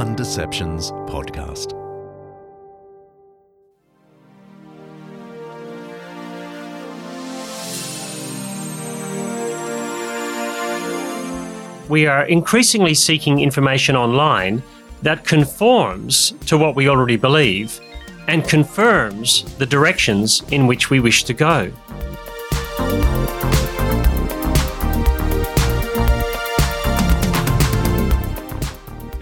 Undeceptions podcast. We are increasingly seeking information online that conforms to what we already believe and confirms the directions in which we wish to go.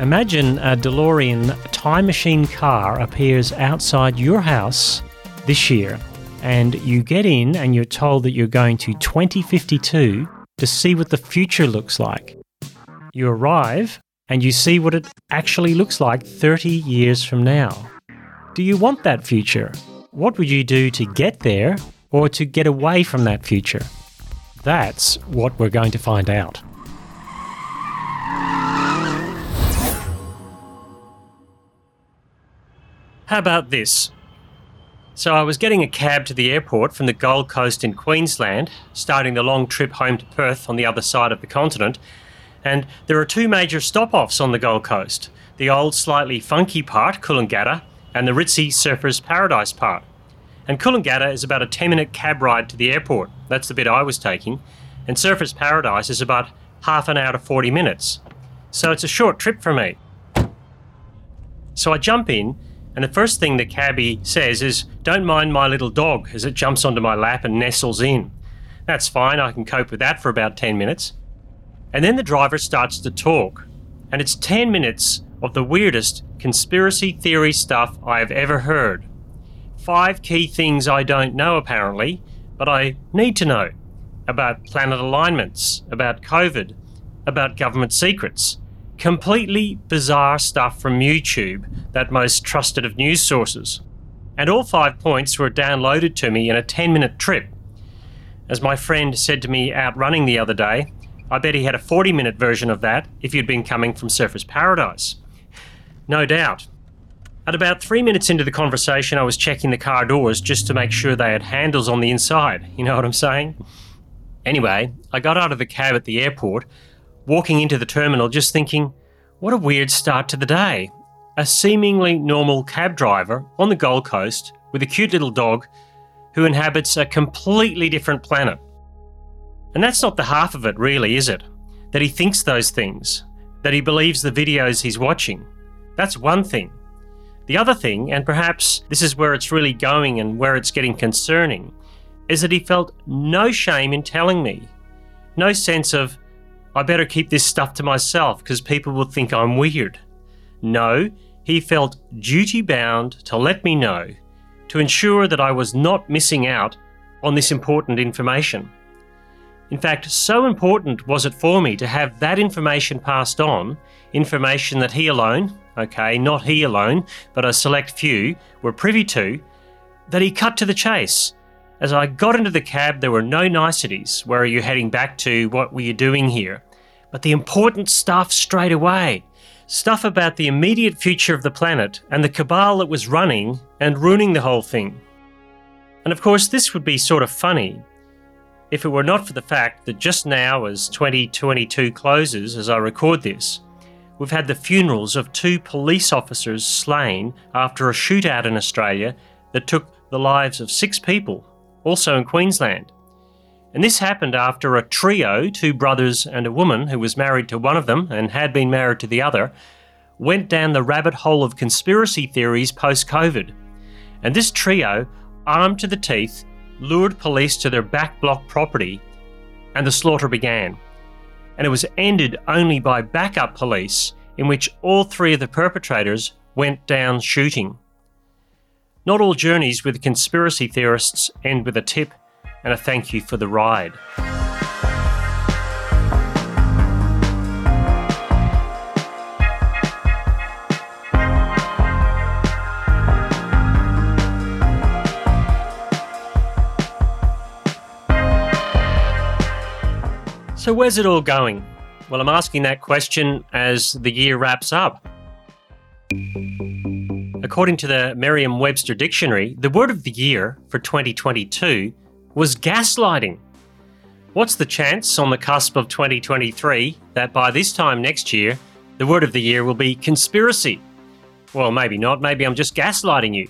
Imagine a DeLorean time machine car appears outside your house this year, and you get in and you're told that you're going to 2052 to see what the future looks like. You arrive and you see what it actually looks like 30 years from now. Do you want that future? What would you do to get there or to get away from that future? That's what we're going to find out. How about this? So, I was getting a cab to the airport from the Gold Coast in Queensland, starting the long trip home to Perth on the other side of the continent. And there are two major stop offs on the Gold Coast the old, slightly funky part, Coolangatta, and the ritzy Surfers Paradise part. And Coolangatta is about a 10 minute cab ride to the airport. That's the bit I was taking. And Surfers Paradise is about half an hour to 40 minutes. So it's a short trip for me. So I jump in, and the first thing the cabbie says is, Don't mind my little dog as it jumps onto my lap and nestles in. That's fine, I can cope with that for about 10 minutes. And then the driver starts to talk, and it's 10 minutes of the weirdest conspiracy theory stuff I have ever heard. Five key things I don't know, apparently, but I need to know about planet alignments, about COVID, about government secrets. Completely bizarre stuff from YouTube, that most trusted of news sources. And all five points were downloaded to me in a 10 minute trip. As my friend said to me out running the other day, I bet he had a 40 minute version of that if you'd been coming from Surfers Paradise. No doubt. At about three minutes into the conversation, I was checking the car doors just to make sure they had handles on the inside. You know what I'm saying? Anyway, I got out of the cab at the airport, walking into the terminal just thinking, what a weird start to the day. A seemingly normal cab driver on the Gold Coast with a cute little dog who inhabits a completely different planet. And that's not the half of it, really, is it? That he thinks those things, that he believes the videos he's watching. That's one thing. The other thing, and perhaps this is where it's really going and where it's getting concerning, is that he felt no shame in telling me. No sense of, I better keep this stuff to myself because people will think I'm weird. No, he felt duty bound to let me know, to ensure that I was not missing out on this important information. In fact, so important was it for me to have that information passed on, information that he alone, okay, not he alone, but a select few, were privy to, that he cut to the chase. As I got into the cab, there were no niceties. Where are you heading back to? What were you doing here? But the important stuff straight away. Stuff about the immediate future of the planet and the cabal that was running and ruining the whole thing. And of course, this would be sort of funny if it were not for the fact that just now, as 2022 closes as I record this, we've had the funerals of two police officers slain after a shootout in Australia that took the lives of six people, also in Queensland. And this happened after a trio, two brothers and a woman who was married to one of them and had been married to the other, went down the rabbit hole of conspiracy theories post COVID. And this trio, armed to the teeth, lured police to their back block property, and the slaughter began. And it was ended only by backup police, in which all three of the perpetrators went down shooting. Not all journeys with conspiracy theorists end with a tip and a thank you for the ride. So, where's it all going? Well, I'm asking that question as the year wraps up. According to the Merriam Webster Dictionary, the word of the year for 2022 was gaslighting. What's the chance on the cusp of 2023 that by this time next year, The word of the year will be conspiracy. Well, maybe not, maybe I'm just gaslighting you.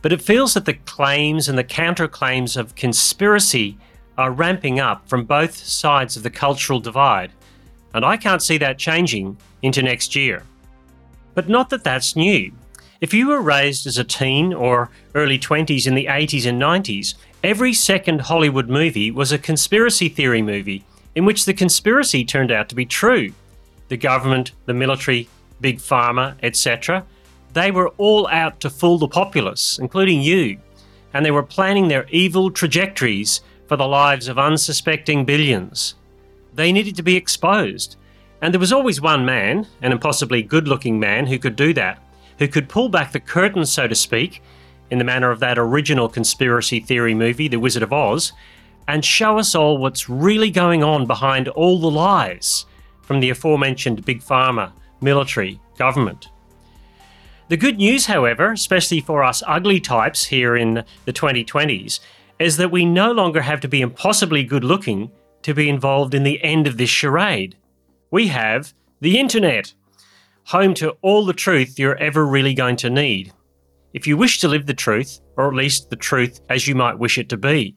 But it feels that the claims and the counterclaims of conspiracy are ramping up from both sides of the cultural divide, and I can't see that changing into next year. But not that that's new. If you were raised as a teen or early 20s in the 80s and 90s, every second Hollywood movie was a conspiracy theory movie in which the conspiracy turned out to be true. The government, the military, big pharma, etc., they were all out to fool the populace, including you, and they were planning their evil trajectories for the lives of unsuspecting billions. They needed to be exposed, and there was always one man, an impossibly good looking man, who could do that who could pull back the curtain, so to speak, in the manner of that original conspiracy theory movie, The Wizard of Oz, and show us all what's really going on behind all the lies from the aforementioned big pharma, military, government. The good news, however, especially for us ugly types here in the 2020s, is that we no longer have to be impossibly good looking to be involved in the end of this charade. We have the internet home to all the truth you're ever really going to need, if you wish to live the truth, or at least the truth as you might wish it to be.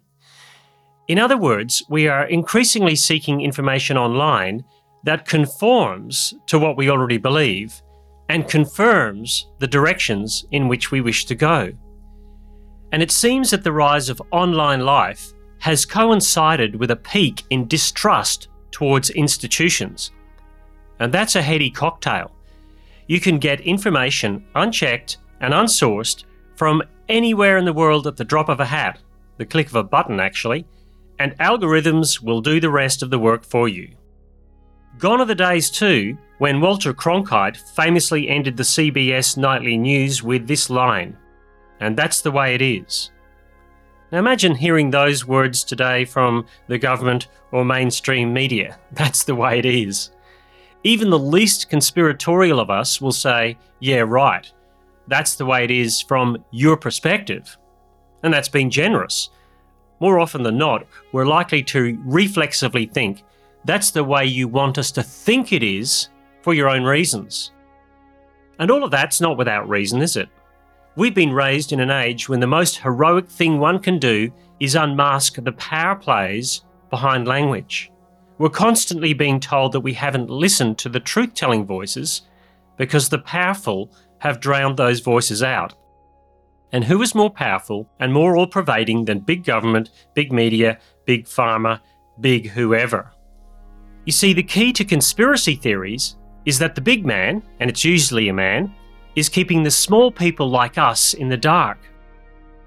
In other words, we are increasingly seeking information online that conforms to what we already believe and confirms the directions in which we wish to go. And it seems that the rise of online life has coincided with a peak in distrust towards institutions. And that's a heady cocktail you can get information unchecked and unsourced from anywhere in the world at the drop of a hat, the click of a button actually, and algorithms will do the rest of the work for you. Gone are the days too when Walter Cronkite famously ended the CBS nightly news with this line, and that's the way it is. Now imagine hearing those words today from the government or mainstream media. That's the way it is. Even the least conspiratorial of us will say, yeah, right. That's the way it is from your perspective. And that's being generous. More often than not, we're likely to reflexively think that's the way you want us to think it is for your own reasons. And all of that's not without reason, is it? We've been raised in an age when the most heroic thing one can do is unmask the power plays behind language. We're constantly being told that we haven't listened to the truth telling voices because the powerful have drowned those voices out. And who is more powerful and more all pervading than big government, big media, big pharma, big whoever? You see, the key to conspiracy theories is that the big man, and it's usually a man, is keeping the small people like us in the dark.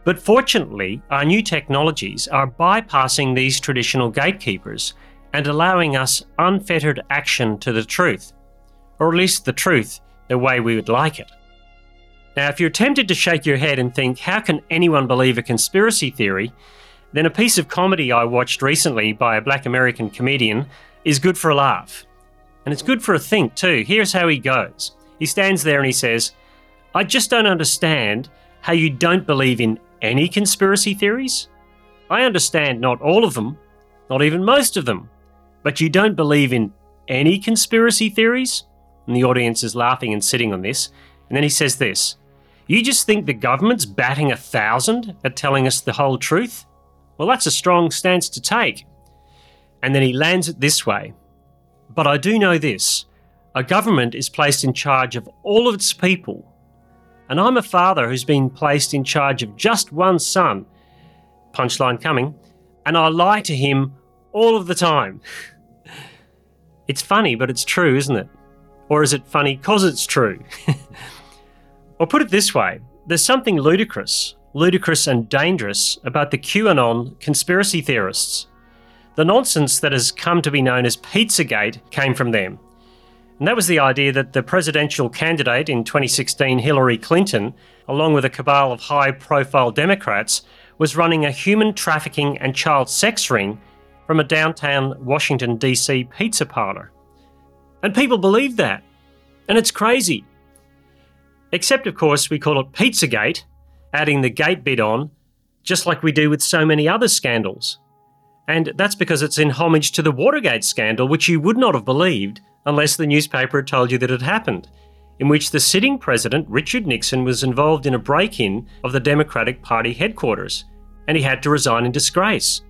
But fortunately, our new technologies are bypassing these traditional gatekeepers and allowing us unfettered action to the truth, or at least the truth the way we would like it. Now, if you're tempted to shake your head and think, how can anyone believe a conspiracy theory? Then a piece of comedy I watched recently by a black American comedian is good for a laugh. And it's good for a think too. Here's how he goes he stands there and he says, I just don't understand how you don't believe in any conspiracy theories. I understand not all of them, not even most of them. But you don't believe in any conspiracy theories? And the audience is laughing and sitting on this. And then he says this You just think the government's batting a thousand at telling us the whole truth? Well, that's a strong stance to take. And then he lands it this way But I do know this a government is placed in charge of all of its people. And I'm a father who's been placed in charge of just one son. Punchline coming. And I lie to him all of the time. It's funny, but it's true, isn't it? Or is it funny because it's true? or put it this way there's something ludicrous, ludicrous and dangerous about the QAnon conspiracy theorists. The nonsense that has come to be known as Pizzagate came from them. And that was the idea that the presidential candidate in 2016, Hillary Clinton, along with a cabal of high profile Democrats, was running a human trafficking and child sex ring from a downtown Washington, D.C. pizza parlour. And people believe that. And it's crazy. Except, of course, we call it Pizzagate, adding the gate bit on, just like we do with so many other scandals. And that's because it's in homage to the Watergate scandal, which you would not have believed unless the newspaper had told you that it happened, in which the sitting president, Richard Nixon, was involved in a break in of the Democratic Party headquarters, and he had to resign in disgrace.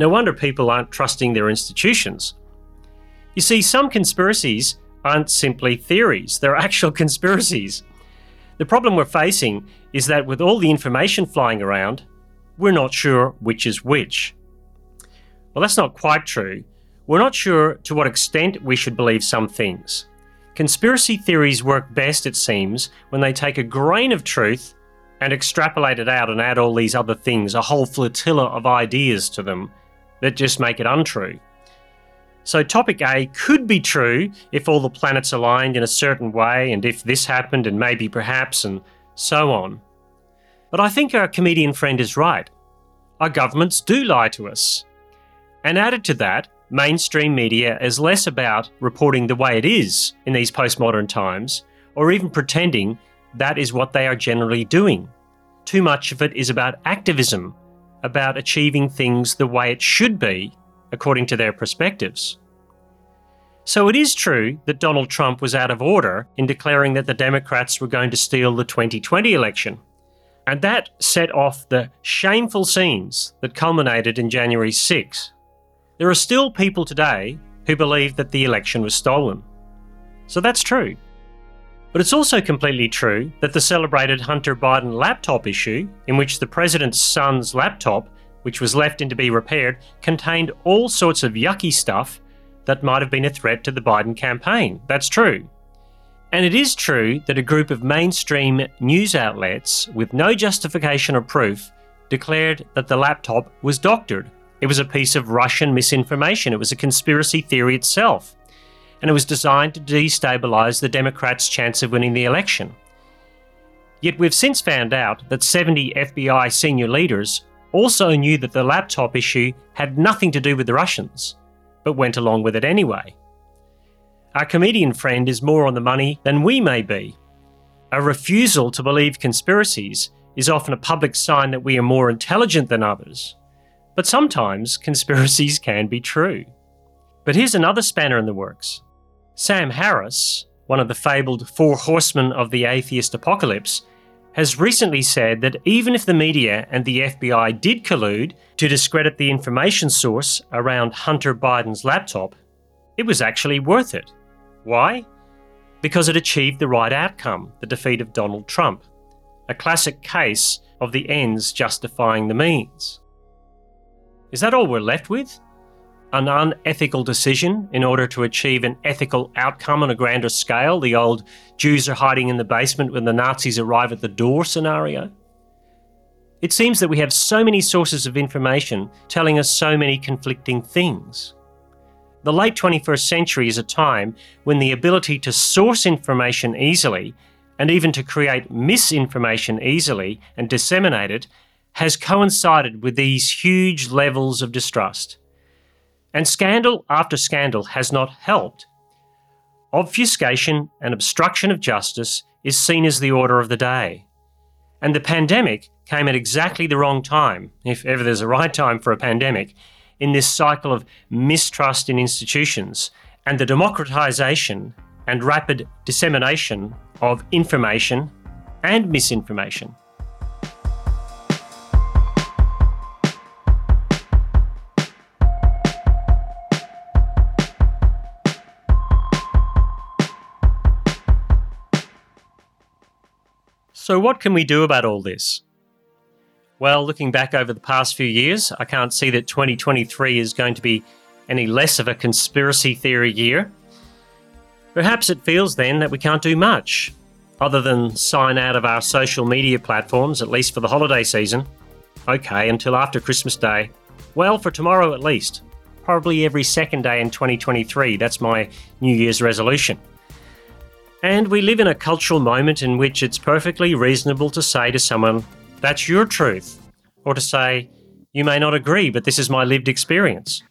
No wonder people aren't trusting their institutions. You see, some conspiracies aren't simply theories, they're actual conspiracies. The problem we're facing is that with all the information flying around, we're not sure which is which. Well, that's not quite true. We're not sure to what extent we should believe some things. Conspiracy theories work best, it seems, when they take a grain of truth and extrapolate it out and add all these other things, a whole flotilla of ideas to them that just make it untrue. So, topic A could be true if all the planets aligned in a certain way, and if this happened, and maybe perhaps, and so on. But I think our comedian friend is right. Our governments do lie to us. And added to that, mainstream media is less about reporting the way it is in these postmodern times, or even pretending that is what they are generally doing. Too much of it is about activism, about achieving things the way it should be, according to their perspectives. So it is true that Donald Trump was out of order in declaring that the Democrats were going to steal the 2020 election. And that set off the shameful scenes that culminated in January 6. There are still people today who believe that the election was stolen. So that's true. But it's also completely true that the celebrated Hunter Biden laptop issue, in which the president's son's laptop, which was left in to be repaired, contained all sorts of yucky stuff that might have been a threat to the Biden campaign. That's true. And it is true that a group of mainstream news outlets, with no justification or proof, declared that the laptop was doctored it was a piece of Russian misinformation. It was a conspiracy theory itself. And it was designed to destabilise the Democrats' chance of winning the election. Yet we've since found out that 70 FBI senior leaders also knew that the laptop issue had nothing to do with the Russians, but went along with it anyway. Our comedian friend is more on the money than we may be. A refusal to believe conspiracies is often a public sign that we are more intelligent than others but sometimes conspiracies can be true. But here's another spanner in the works. Sam Harris, one of the fabled four horsemen of the atheist apocalypse, has recently said that even if the media and the FBI did collude to discredit the information source around Hunter Biden's laptop, it was actually worth it. Why? Because it achieved the right outcome the defeat of Donald Trump. A classic case of the ends justifying the means. Is that all we're left with? An unethical decision in order to achieve an ethical outcome on a grander scale, the old Jews are hiding in the basement when the Nazis arrive at the door scenario? It seems that we have so many sources of information telling us so many conflicting things. The late 21st century is a time when the ability to source information easily and even to create misinformation easily and disseminate it has coincided with these huge levels of distrust. And scandal after scandal has not helped. Obfuscation and obstruction of justice is seen as the order of the day. And the pandemic came at exactly the wrong time, if ever there's a right time for a pandemic, in this cycle of mistrust in institutions and the democratization and rapid dissemination of information and misinformation. So, what can we do about all this? Well, looking back over the past few years, I can't see that 2023 is going to be any less of a conspiracy theory year. Perhaps it feels then that we can't do much other than sign out of our social media platforms, at least for the holiday season. Okay, until after Christmas Day. Well, for tomorrow at least. Probably every second day in 2023. That's my New Year's resolution. And we live in a cultural moment in which it's perfectly reasonable to say to someone, that's your truth, or to say, you may not agree, but this is my lived experience.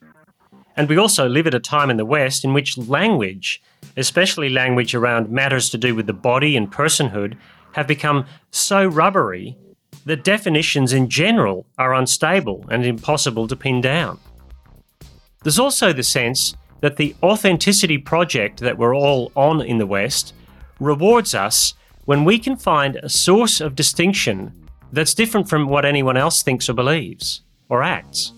And we also live at a time in the West in which language, especially language around matters to do with the body and personhood, have become so rubbery that definitions in general are unstable and impossible to pin down. There's also the sense that the authenticity project that we're all on in the West rewards us when we can find a source of distinction that's different from what anyone else thinks or believes or acts.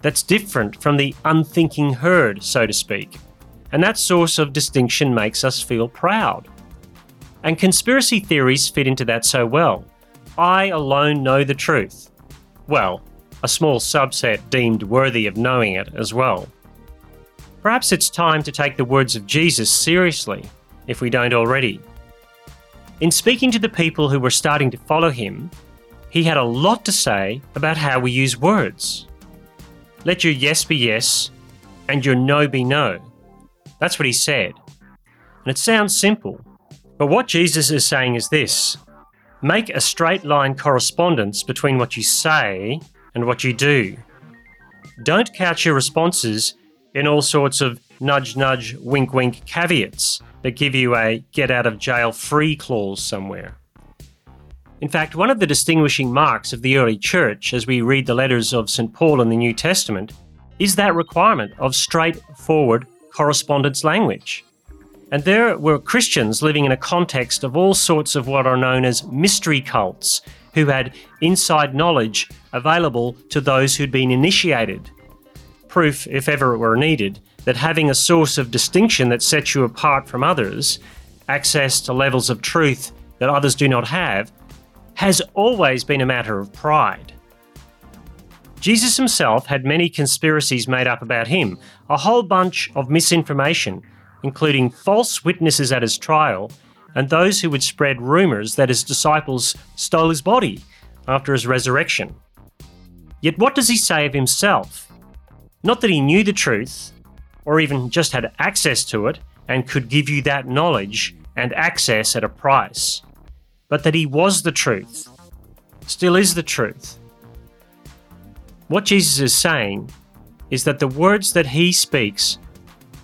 That's different from the unthinking herd, so to speak. And that source of distinction makes us feel proud. And conspiracy theories fit into that so well. I alone know the truth. Well, a small subset deemed worthy of knowing it as well. Perhaps it's time to take the words of Jesus seriously, if we don't already. In speaking to the people who were starting to follow him, he had a lot to say about how we use words. Let your yes be yes and your no be no. That's what he said. And it sounds simple, but what Jesus is saying is this make a straight line correspondence between what you say and what you do. Don't couch your responses in all sorts of nudge nudge, wink wink caveats that give you a get out of jail free clause somewhere. In fact, one of the distinguishing marks of the early church as we read the letters of St. Paul in the New Testament is that requirement of straightforward correspondence language. And there were Christians living in a context of all sorts of what are known as mystery cults, who had inside knowledge available to those who'd been initiated. Proof, if ever it were needed, that having a source of distinction that sets you apart from others, access to levels of truth that others do not have, has always been a matter of pride. Jesus himself had many conspiracies made up about him, a whole bunch of misinformation, including false witnesses at his trial and those who would spread rumours that his disciples stole his body after his resurrection. Yet what does he say of himself? Not that he knew the truth, or even just had access to it and could give you that knowledge and access at a price but that he was the truth, still is the truth. What Jesus is saying is that the words that he speaks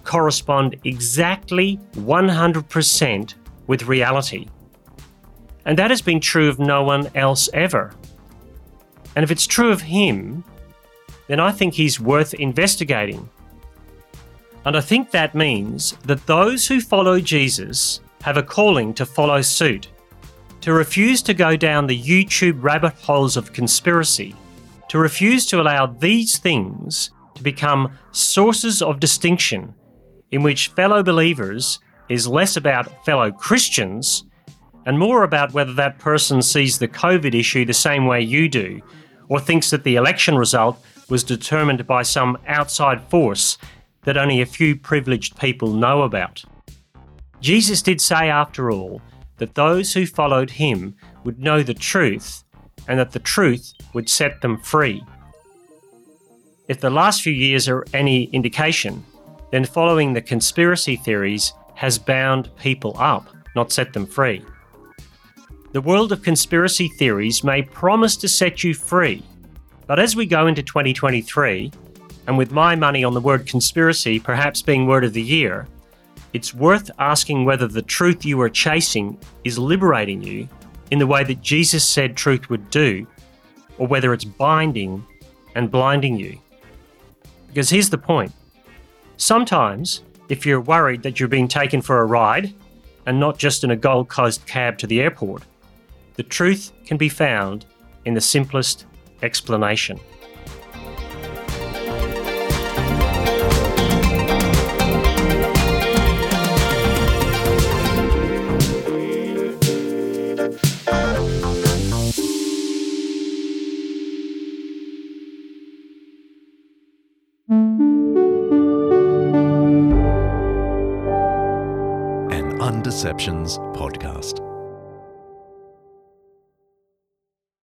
correspond exactly 100% with reality. And that has been true of no one else ever. And if it's true of him, then I think he's worth investigating. And I think that means that those who follow Jesus have a calling to follow suit to refuse to go down the YouTube rabbit holes of conspiracy, to refuse to allow these things to become sources of distinction in which fellow believers is less about fellow Christians and more about whether that person sees the COVID issue the same way you do, or thinks that the election result was determined by some outside force that only a few privileged people know about. Jesus did say, after all, that those who followed him would know the truth and that the truth would set them free. If the last few years are any indication, then following the conspiracy theories has bound people up, not set them free. The world of conspiracy theories may promise to set you free, but as we go into 2023, and with my money on the word conspiracy perhaps being word of the year, it's worth asking whether the truth you are chasing is liberating you in the way that Jesus said truth would do, or whether it's binding and blinding you. Because here's the point sometimes, if you're worried that you're being taken for a ride and not just in a Gold Coast cab to the airport, the truth can be found in the simplest explanation. Undeceptions podcast.